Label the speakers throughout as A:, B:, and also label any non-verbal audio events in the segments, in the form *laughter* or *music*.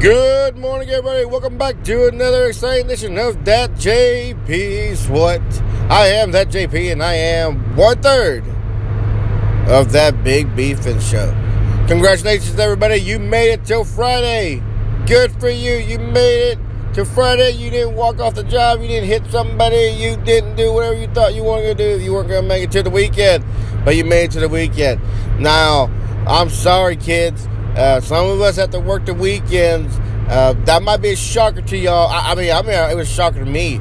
A: Good morning, everybody. Welcome back to another exciting edition of That JP's What. I am That JP, and I am one third of that Big Beefing Show. Congratulations, everybody. You made it till Friday. Good for you. You made it to Friday. You didn't walk off the job. You didn't hit somebody. You didn't do whatever you thought you wanted to do. You weren't going to make it to the weekend, but you made it to the weekend. Now, I'm sorry, kids. Uh, some of us have to work the weekends. Uh, that might be a shocker to y'all. I, I, mean, I mean, it was a shocker to me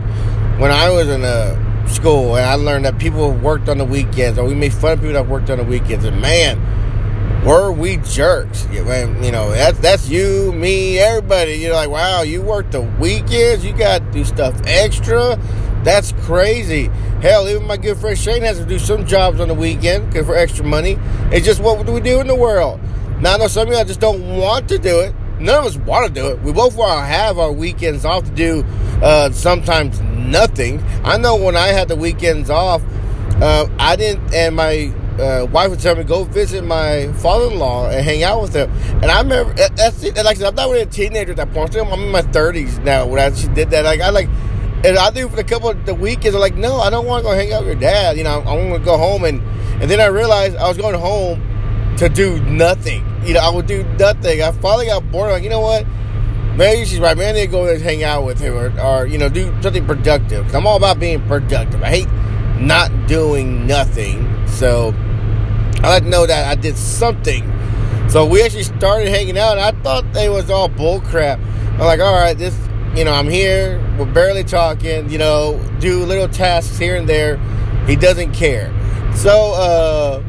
A: when I was in uh, school and I learned that people worked on the weekends, or we made fun of people that worked on the weekends. And man, were we jerks? You know, that's that's you, me, everybody. You're like, wow, you work the weekends. You got to do stuff extra. That's crazy. Hell, even my good friend Shane has to do some jobs on the weekend for extra money. It's just what do we do in the world? Now, I know some of y'all just don't want to do it. None of us want to do it. We both want to have our weekends off to do uh, sometimes nothing. I know when I had the weekends off, uh, I didn't, and my uh, wife would tell me go visit my father-in-law and hang out with him. And I remember that's it. Like I said, I'm not really a teenager at that point. I'm in my 30s now when I, she did that. Like I like, and I do for a couple of the weekends. I'm like, no, I don't want to go hang out with your dad. You know, I want to go home and and then I realized I was going home to do nothing. You know, I would do nothing. I finally got bored. Like, you know what? Maybe she's right. Maybe I need to go there and hang out with him or, or you know, do something productive. Cause I'm all about being productive. I hate not doing nothing. So I like to know that I did something. So we actually started hanging out, I thought they was all bull crap. I'm like, all right, this, you know, I'm here. We're barely talking. You know, do little tasks here and there. He doesn't care. So uh,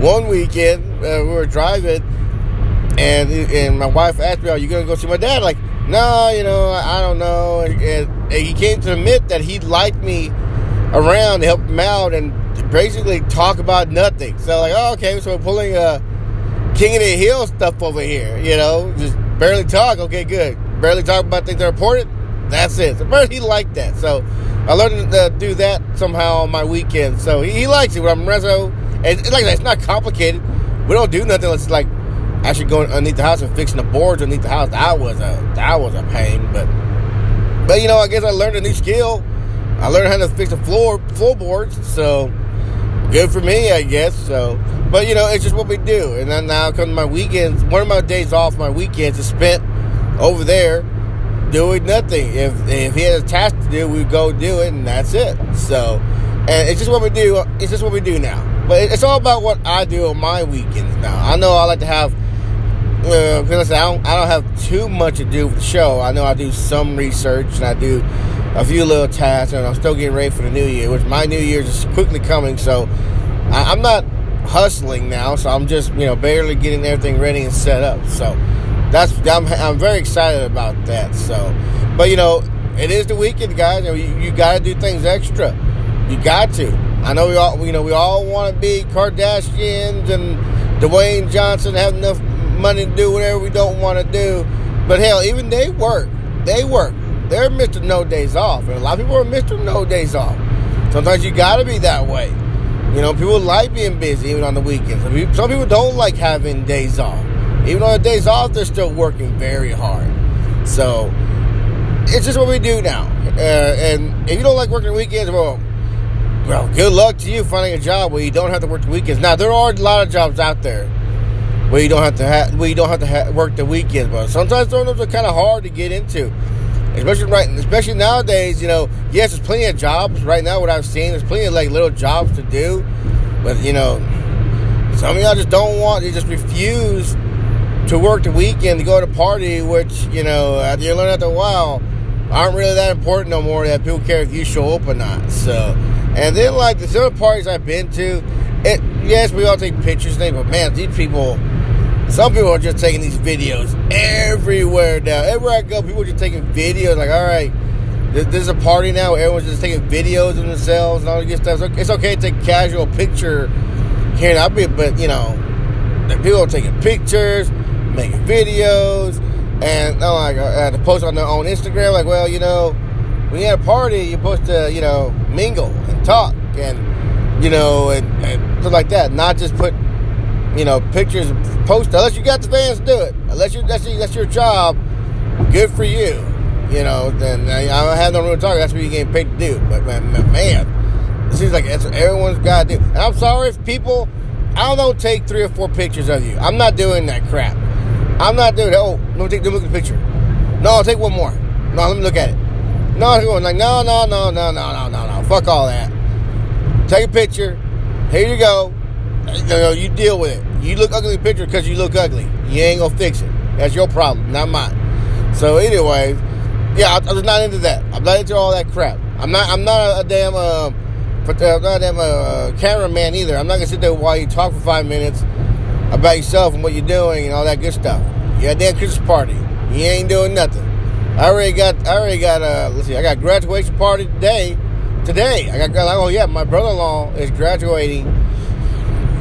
A: one weekend uh, we were driving, and and my wife asked me, "Are you gonna go see my dad?" Like, no, you know, I don't know. And, and he came to admit that he liked me around helped him out and basically talk about nothing. So like, oh, okay, so we're pulling a uh, King of the Hill stuff over here. You know, just barely talk. Okay, good. Barely talk about things that are important. That's it. So he liked that. So I learned to do that somehow on my weekend. So he, likes it when I'm rezo. And like that, it's not complicated we don't do nothing unless like actually going underneath the house and fixing the boards underneath the house. That was a that was a pain, but but you know, I guess I learned a new skill. I learned how to fix the floor floorboards, so good for me, I guess. So, but you know, it's just what we do. And then now come my weekends. One of my days off, my weekends is spent over there doing nothing. If if he has a task to do, we go do it, and that's it. So, and it's just what we do. It's just what we do now. But it's all about what I do on my weekends now. I know I like to have, uh, listen, I don't, I don't have too much to do with the show. I know I do some research and I do a few little tasks, and I'm still getting ready for the new year, which my new year is quickly coming. So I, I'm not hustling now, so I'm just you know barely getting everything ready and set up. So that's I'm, I'm very excited about that. So, but you know, it is the weekend, guys. You, you got to do things extra. You got to. I know we all, you know, we all want to be Kardashians and Dwayne Johnson, have enough money to do whatever we don't want to do. But hell, even they work. They work. They're Mr. No Days Off. And a lot of people are Mr. No Days Off. Sometimes you got to be that way. You know, people like being busy even on the weekends. Some people don't like having days off. Even on the days off, they're still working very hard. So, it's just what we do now. Uh, and if you don't like working weekends, well, well, good luck to you finding a job where you don't have to work the weekends. Now there are a lot of jobs out there where you don't have to ha- where you don't have to ha- work the weekends, but sometimes those are kind of hard to get into, especially right, especially nowadays. You know, yes, there's plenty of jobs right now. What I've seen, there's plenty of like little jobs to do, but you know, some of y'all just don't want. You just refuse to work the weekend to go to a party, which you know after you learn after a while aren't really that important no more. That people care if you show up or not. So. And then, like the other parties I've been to, it yes, we all take pictures, thing, but man, these people, some people are just taking these videos everywhere now. Everywhere I go, people are just taking videos. Like, all right, is a party now. Everyone's just taking videos of themselves and all this stuff. It's okay to take a casual picture here and be, but you know, people are taking pictures, making videos, and oh, like uh, I had to post on their own Instagram. Like, well, you know when you're at a party, you're supposed to, you know, mingle and talk and, you know, and, and stuff like that. Not just put, you know, pictures, post, unless you got the fans to do it. Unless you that's, that's your job. good for you. You know, then I don't have no room to talk. That's what you're getting paid to do. But man, it seems like that's what everyone's got to do. And I'm sorry if people, I don't take three or four pictures of you. I'm not doing that crap. I'm not doing that. Oh, let me take look at the picture. No, I'll take one more. No, let me look at it. No, going like no, no, no, no, no, no, no, no. Fuck all that. Take a picture. Here you go. You know, you deal with it. You look ugly in the picture because you look ugly. You ain't gonna fix it. That's your problem, not mine. So anyway, yeah, I, am not into that. I'm not into all that crap. I'm not. I'm not a, damn. Uh, uh, I'm not a damn uh, cameraman either. I'm not gonna sit there while you talk for five minutes about yourself and what you're doing and all that good stuff. You got a damn Christmas party. You ain't doing nothing. I already got. I already got. Uh, let's see. I got graduation party today. Today, I got. Oh yeah, my brother-in-law is graduating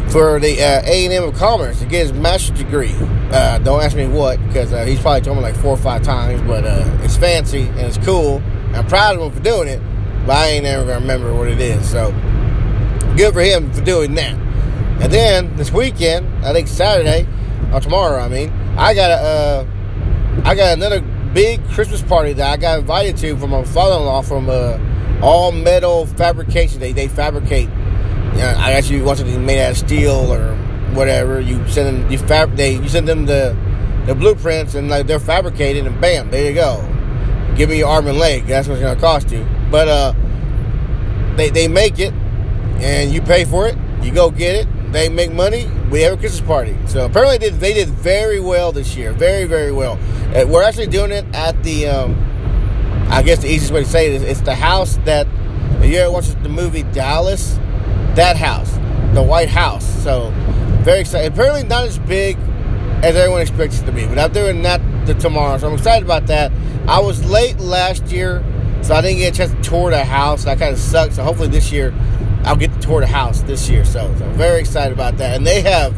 A: for the uh, A&M of Commerce to get his master's degree. Uh, don't ask me what, because uh, he's probably told me like four or five times, but uh, it's fancy and it's cool. I'm proud of him for doing it, but I ain't never gonna remember what it is. So good for him for doing that. And then this weekend, I think Saturday or tomorrow, I mean, I got a, uh, I got another big Christmas party that I got invited to from my father-in-law from uh, All Metal Fabrication. They they fabricate yeah, I actually want something made out of steel or whatever. You send them, you fab, they, you send them the, the blueprints and like they're fabricated and bam, there you go. Give me your arm and leg. That's what's gonna cost you. But uh, they they make it and you pay for it. You go get it. They make money. We have a Christmas party. So apparently they did, they did very well this year. Very very well. Uh, we're actually doing it at the. Um, I guess the easiest way to say it is it's the house that you ever watched the movie Dallas that house, the White House. So very excited. Apparently not as big as everyone expects it to be, but I'm doing that the tomorrow, so I'm excited about that. I was late last year, so I didn't get a chance to tour the house. That kind of sucks. So hopefully this year I'll get to tour the house this year. So, so very excited about that. And they have,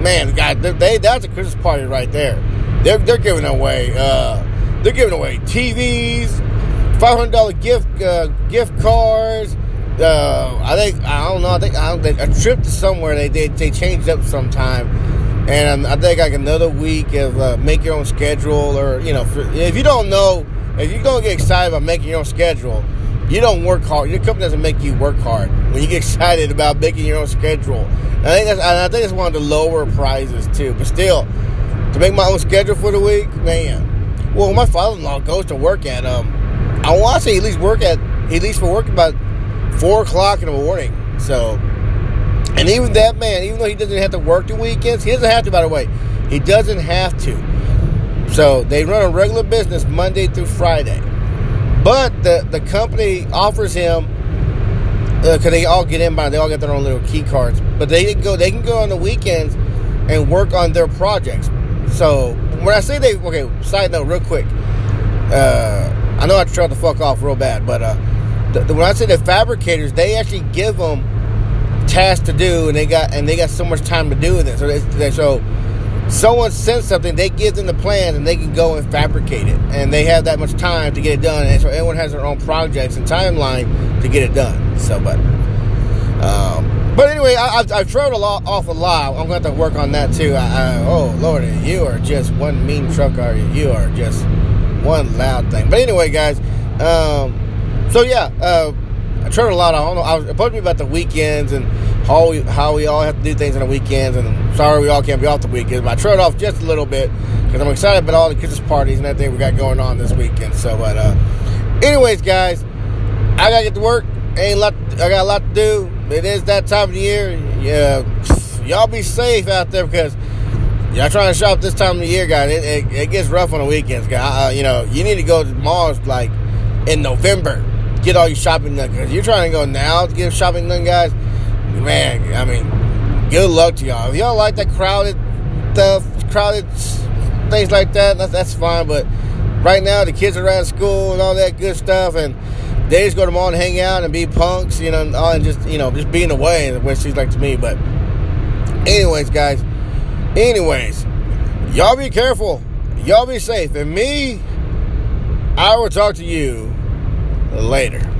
A: man, God, they that's a Christmas party right there. They're they're giving away, uh, they're giving away TVs, five hundred dollar gift uh, gift cards uh, I think I don't know. I think, I think a trip to somewhere they did they changed up sometime, and I think like another week of uh, make your own schedule or you know for, if you don't know if you don't get excited about making your own schedule, you don't work hard. Your company doesn't make you work hard when you get *laughs* excited about making your own schedule. I think that's I think that's one of the lower prizes too. But still, to make my own schedule for the week, man. Well, my father-in-law goes to work at um, I want to say at least work at at least for work about four o'clock in the morning. So, and even that man, even though he doesn't have to work the weekends, he doesn't have to. By the way, he doesn't have to. So they run a regular business Monday through Friday, but the the company offers him because uh, they all get in by they all get their own little key cards, but they can go they can go on the weekends and work on their projects. So when I say they okay, side note, real quick. Uh, I know I tried to fuck off real bad, but uh, the, the, when I say the fabricators, they actually give them tasks to do, and they got and they got so much time to do with it. So they, they, so someone sends something, they give them the plan, and they can go and fabricate it, and they have that much time to get it done. And so everyone has their own projects and timeline to get it done. So, but. Um, but anyway, I, have I've trailed a lot off a lot. I'm going to have to work on that too. I, I, oh Lord, you are just one mean truck, are you? You are just one loud thing. But anyway, guys, um, so yeah, uh, I tried a lot. I don't know. I was supposed to be about the weekends and how we, how we all have to do things on the weekends. And sorry, we all can't be off the weekends. But I tried off just a little bit because I'm excited about all the Christmas parties and everything we got going on this weekend. So, but uh, anyways, guys, I gotta get to work. Ain't lot. I got a lot to do. It is that time of the year. Yeah, y'all be safe out there because y'all trying to shop this time of the year, guys. It, it, it gets rough on the weekends, guys. Uh, you know, you need to go to malls like in November get all your shopping done. Because you're trying to go now to get shopping done, guys. Man, I mean, good luck to y'all. If y'all like that crowded stuff, crowded things like that, that's, that's fine. But right now, the kids are out of school and all that good stuff, and they just go to mall and hang out and be punks, you know, and just you know, just being away, which seems like to me. But, anyways, guys, anyways, y'all be careful, y'all be safe, and me, I will talk to you later.